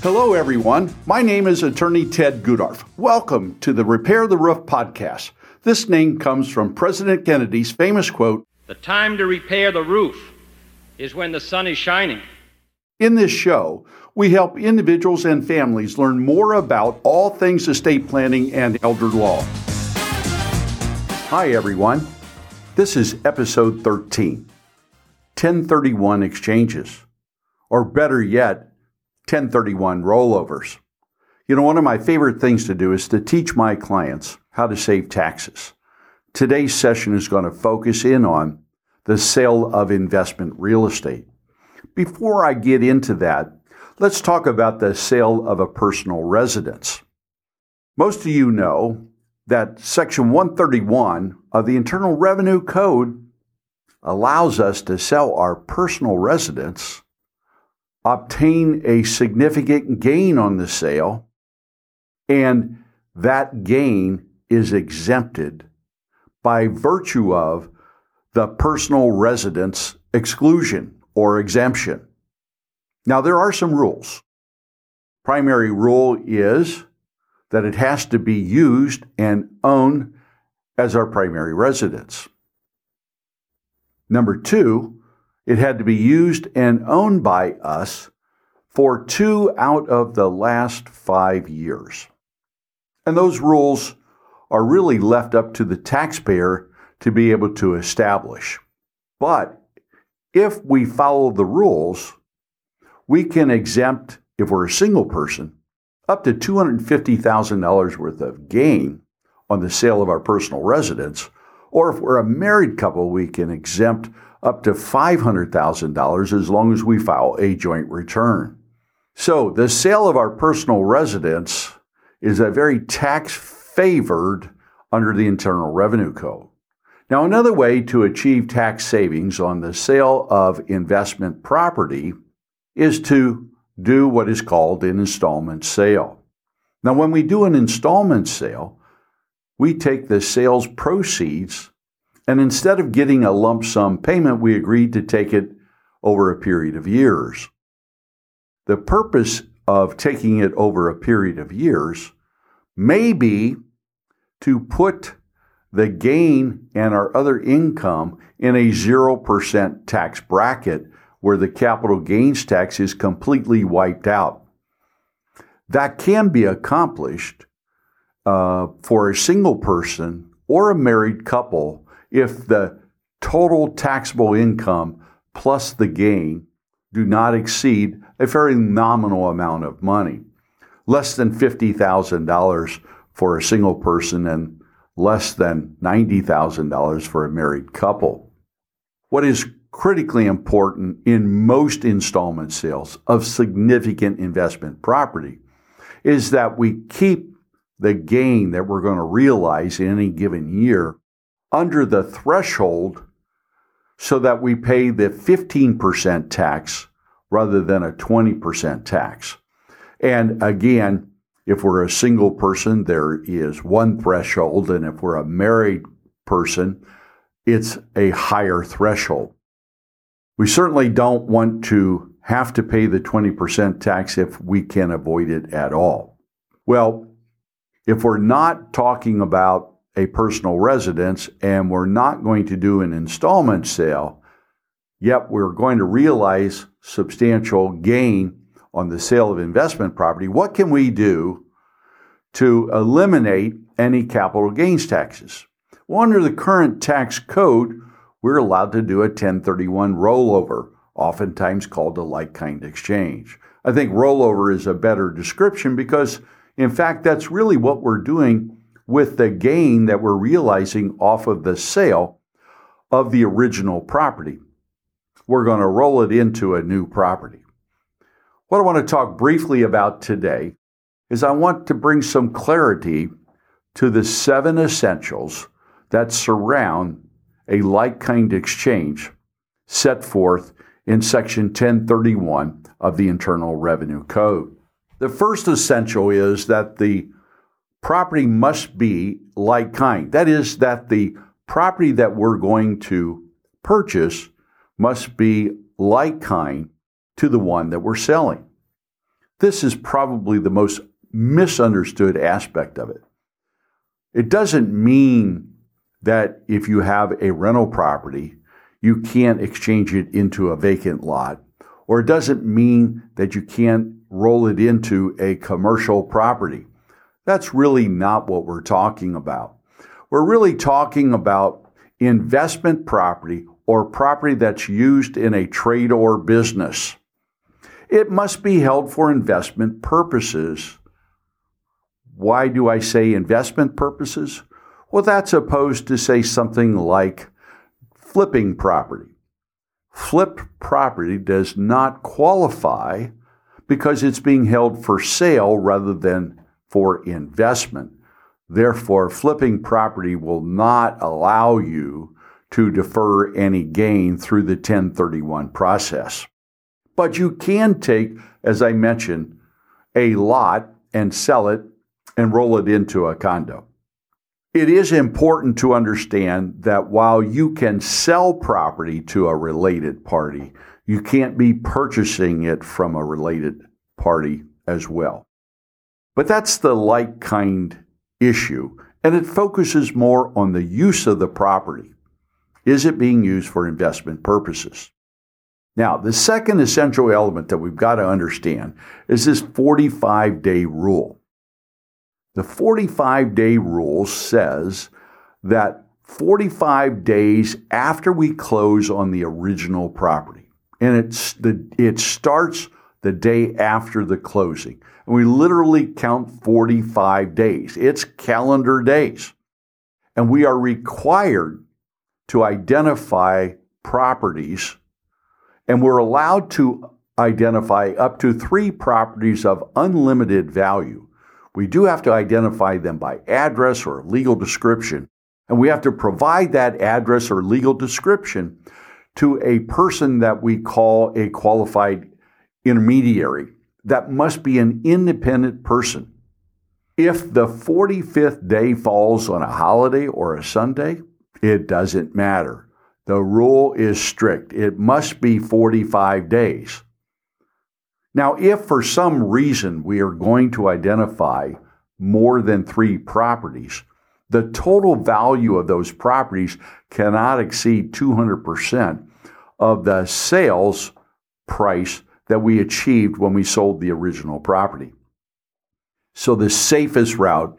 Hello, everyone. My name is attorney Ted Gudorf. Welcome to the Repair the Roof podcast. This name comes from President Kennedy's famous quote The time to repair the roof is when the sun is shining. In this show, we help individuals and families learn more about all things estate planning and elder law. Hi, everyone. This is episode 13 1031 exchanges, or better yet, 1031 rollovers. You know, one of my favorite things to do is to teach my clients how to save taxes. Today's session is going to focus in on the sale of investment real estate. Before I get into that, let's talk about the sale of a personal residence. Most of you know that Section 131 of the Internal Revenue Code allows us to sell our personal residence, obtain a significant gain on the sale, and that gain is exempted by virtue of the personal residence exclusion or exemption. Now, there are some rules. Primary rule is that it has to be used and owned as our primary residence. Number two, it had to be used and owned by us for two out of the last five years. And those rules are really left up to the taxpayer to be able to establish. But if we follow the rules, we can exempt, if we're a single person, up to $250,000 worth of gain on the sale of our personal residence. Or if we're a married couple, we can exempt up to $500,000 as long as we file a joint return. So the sale of our personal residence is a very tax favored under the Internal Revenue Code. Now, another way to achieve tax savings on the sale of investment property is to do what is called an installment sale. Now, when we do an installment sale, we take the sales proceeds and instead of getting a lump sum payment, we agreed to take it over a period of years. The purpose of taking it over a period of years may be to put the gain and our other income in a 0% tax bracket where the capital gains tax is completely wiped out. That can be accomplished uh, for a single person or a married couple if the total taxable income plus the gain do not exceed a very nominal amount of money, less than $50,000 for a single person and less than $90,000 for a married couple. What is critically important in most installment sales of significant investment property is that we keep the gain that we're going to realize in any given year under the threshold so that we pay the 15% tax rather than a 20% tax. And again, if we're a single person, there is one threshold, and if we're a married person, it's a higher threshold. We certainly don't want to have to pay the 20% tax if we can avoid it at all. Well, if we're not talking about a personal residence and we're not going to do an installment sale, yet we're going to realize substantial gain on the sale of investment property, what can we do to eliminate any capital gains taxes? Well, under the current tax code, we're allowed to do a 1031 rollover, oftentimes called a like kind exchange. I think rollover is a better description because, in fact, that's really what we're doing with the gain that we're realizing off of the sale of the original property. We're going to roll it into a new property. What I want to talk briefly about today is I want to bring some clarity to the seven essentials that surround a like kind exchange set forth in Section 1031 of the Internal Revenue Code. The first essential is that the property must be like kind. That is, that the property that we're going to purchase must be like kind to the one that we're selling. This is probably the most misunderstood aspect of it. It doesn't mean that if you have a rental property, you can't exchange it into a vacant lot, or it doesn't mean that you can't roll it into a commercial property. That's really not what we're talking about. We're really talking about investment property or property that's used in a trade or business. It must be held for investment purposes. Why do I say investment purposes? Well, that's opposed to, say, something like flipping property. Flipped property does not qualify because it's being held for sale rather than for investment. Therefore, flipping property will not allow you to defer any gain through the 1031 process. But you can take, as I mentioned, a lot and sell it and roll it into a condo. It is important to understand that while you can sell property to a related party, you can't be purchasing it from a related party as well. But that's the like kind issue, and it focuses more on the use of the property. Is it being used for investment purposes? Now, the second essential element that we've got to understand is this 45 day rule. The 45 day rule says that 45 days after we close on the original property, and it's the, it starts the day after the closing. We literally count 45 days. It's calendar days. And we are required to identify properties, and we're allowed to identify up to three properties of unlimited value. We do have to identify them by address or legal description, and we have to provide that address or legal description to a person that we call a qualified intermediary. That must be an independent person. If the 45th day falls on a holiday or a Sunday, it doesn't matter. The rule is strict. It must be 45 days. Now, if for some reason we are going to identify more than three properties, the total value of those properties cannot exceed 200% of the sales price that we achieved when we sold the original property. So the safest route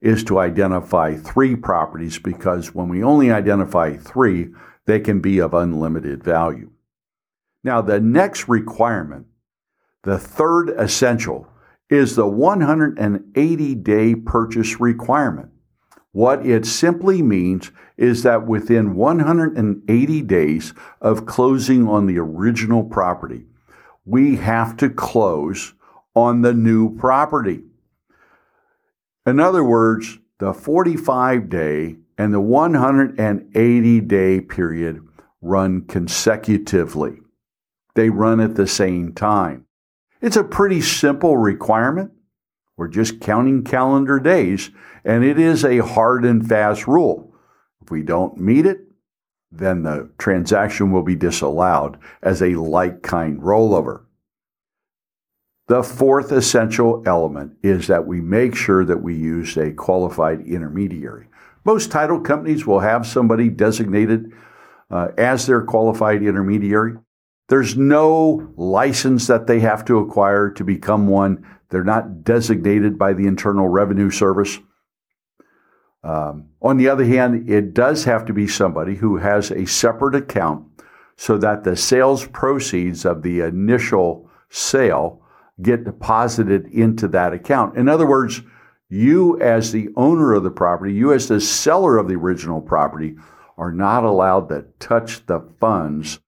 is to identify three properties because when we only identify three, they can be of unlimited value. Now, the next requirement, the third essential, is the 180 day purchase requirement. What it simply means is that within 180 days of closing on the original property, we have to close on the new property. In other words, the 45 day and the 180 day period run consecutively. They run at the same time. It's a pretty simple requirement. We're just counting calendar days, and it is a hard and fast rule. If we don't meet it, then the transaction will be disallowed as a like kind rollover. The fourth essential element is that we make sure that we use a qualified intermediary. Most title companies will have somebody designated uh, as their qualified intermediary. There's no license that they have to acquire to become one. They're not designated by the Internal Revenue Service. Um, on the other hand, it does have to be somebody who has a separate account so that the sales proceeds of the initial sale get deposited into that account. In other words, you as the owner of the property, you as the seller of the original property, are not allowed to touch the funds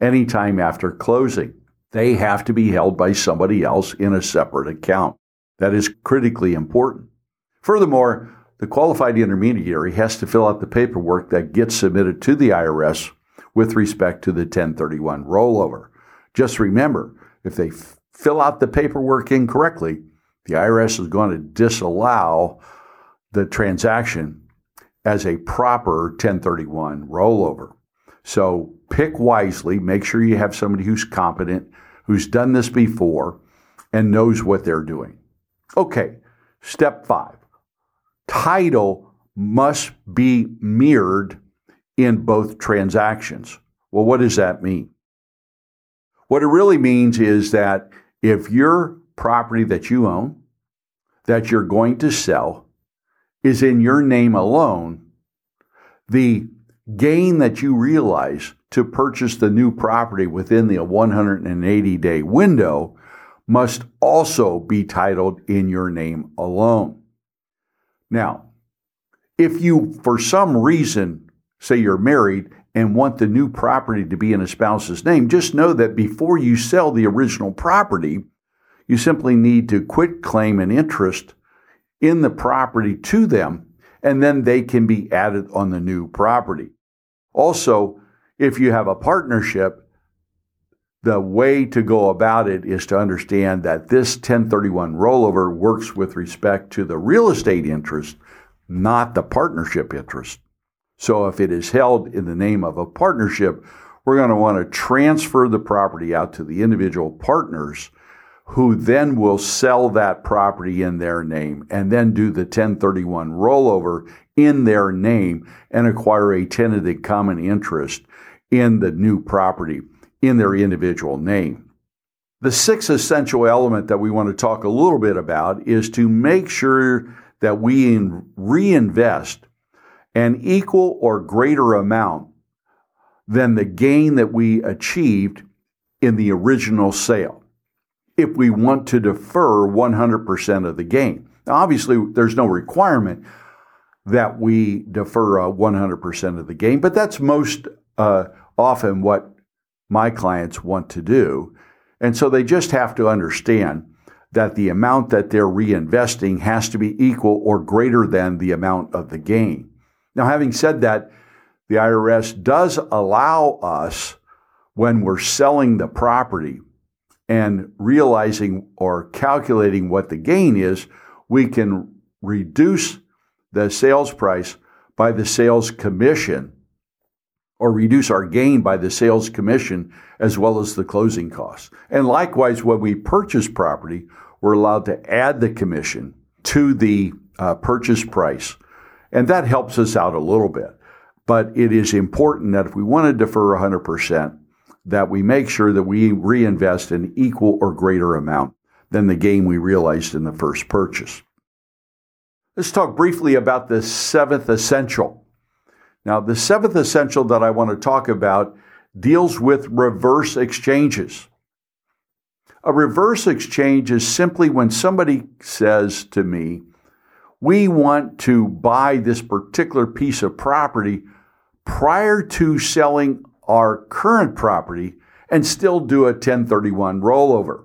anytime after closing. They have to be held by somebody else in a separate account. That is critically important. Furthermore, the qualified intermediary has to fill out the paperwork that gets submitted to the IRS with respect to the 1031 rollover. Just remember, if they fill out the paperwork incorrectly, the IRS is going to disallow the transaction as a proper 1031 rollover. So pick wisely, make sure you have somebody who's competent, who's done this before, and knows what they're doing. Okay, step five title must be mirrored in both transactions. Well, what does that mean? What it really means is that if your property that you own, that you're going to sell, is in your name alone, the gain that you realize to purchase the new property within the 180 day window must also be titled in your name alone. Now, if you, for some reason, say you're married and want the new property to be in a spouse's name, just know that before you sell the original property, you simply need to quit claim an interest in the property to them, and then they can be added on the new property. Also, if you have a partnership, the way to go about it is to understand that this 1031 rollover works with respect to the real estate interest, not the partnership interest. So if it is held in the name of a partnership, we're going to want to transfer the property out to the individual partners who then will sell that property in their name and then do the 1031 rollover in their name and acquire a tenant in common interest in the new property in their individual name. The sixth essential element that we want to talk a little bit about is to make sure that we reinvest an equal or greater amount than the gain that we achieved in the original sale if we want to defer 100% of the gain. Now, obviously, there's no requirement that we defer 100% of the gain, but that's most uh, often what my clients want to do. And so they just have to understand that the amount that they're reinvesting has to be equal or greater than the amount of the gain. Now, having said that, the IRS does allow us when we're selling the property and realizing or calculating what the gain is, we can reduce the sales price by the sales commission or reduce our gain by the sales commission as well as the closing costs. And likewise, when we purchase property, we're allowed to add the commission to the uh, purchase price. And that helps us out a little bit. But it is important that if we want to defer 100%, that we make sure that we reinvest an equal or greater amount than the gain we realized in the first purchase. Let's talk briefly about the seventh essential now, the seventh essential that I want to talk about deals with reverse exchanges. A reverse exchange is simply when somebody says to me, We want to buy this particular piece of property prior to selling our current property and still do a 1031 rollover.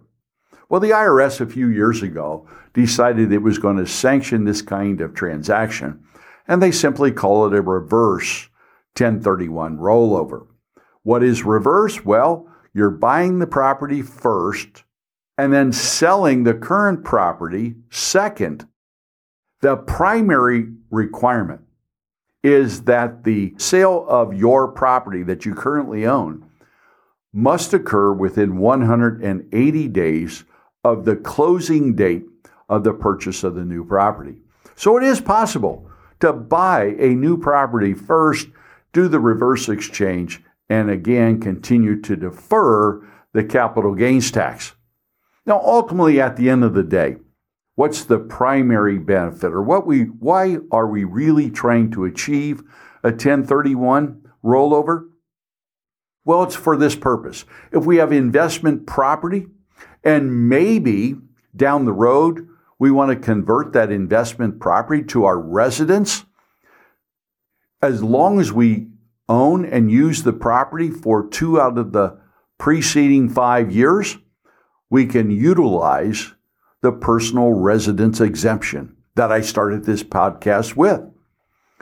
Well, the IRS a few years ago decided it was going to sanction this kind of transaction and they simply call it a reverse 1031 rollover. What is reverse? Well, you're buying the property first and then selling the current property second. The primary requirement is that the sale of your property that you currently own must occur within 180 days of the closing date of the purchase of the new property. So it is possible to buy a new property first, do the reverse exchange, and again continue to defer the capital gains tax. Now, ultimately, at the end of the day, what's the primary benefit or what we why are we really trying to achieve a 1031 rollover? Well, it's for this purpose. If we have investment property and maybe down the road we want to convert that investment property to our residence. As long as we own and use the property for two out of the preceding five years, we can utilize the personal residence exemption that I started this podcast with.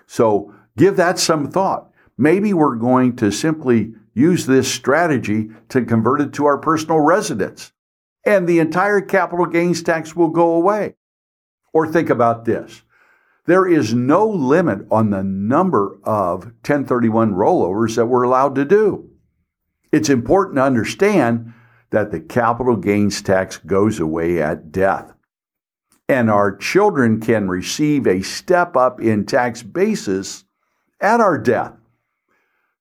So give that some thought. Maybe we're going to simply use this strategy to convert it to our personal residence and the entire capital gains tax will go away. Or think about this. There is no limit on the number of 1031 rollovers that we're allowed to do. It's important to understand that the capital gains tax goes away at death. And our children can receive a step up in tax basis at our death.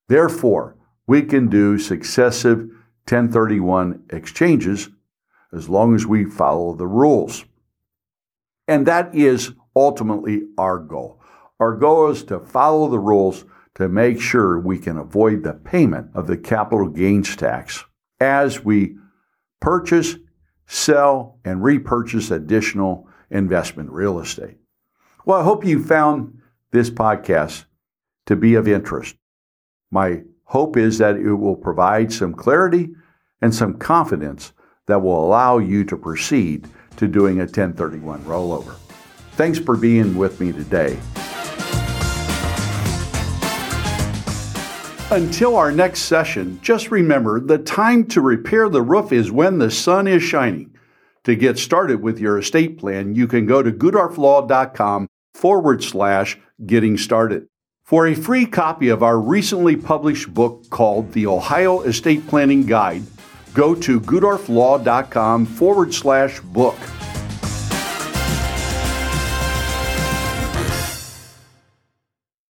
Therefore, we can do successive 1031 exchanges as long as we follow the rules. And that is ultimately our goal. Our goal is to follow the rules to make sure we can avoid the payment of the capital gains tax as we purchase, sell, and repurchase additional investment real estate. Well, I hope you found this podcast to be of interest. My hope is that it will provide some clarity and some confidence that will allow you to proceed to doing a 1031 rollover. Thanks for being with me today. Until our next session, just remember the time to repair the roof is when the sun is shining. To get started with your estate plan, you can go to gudorflaw.com forward slash getting started. For a free copy of our recently published book called The Ohio Estate Planning Guide, go to gudorflaw.com forward slash book.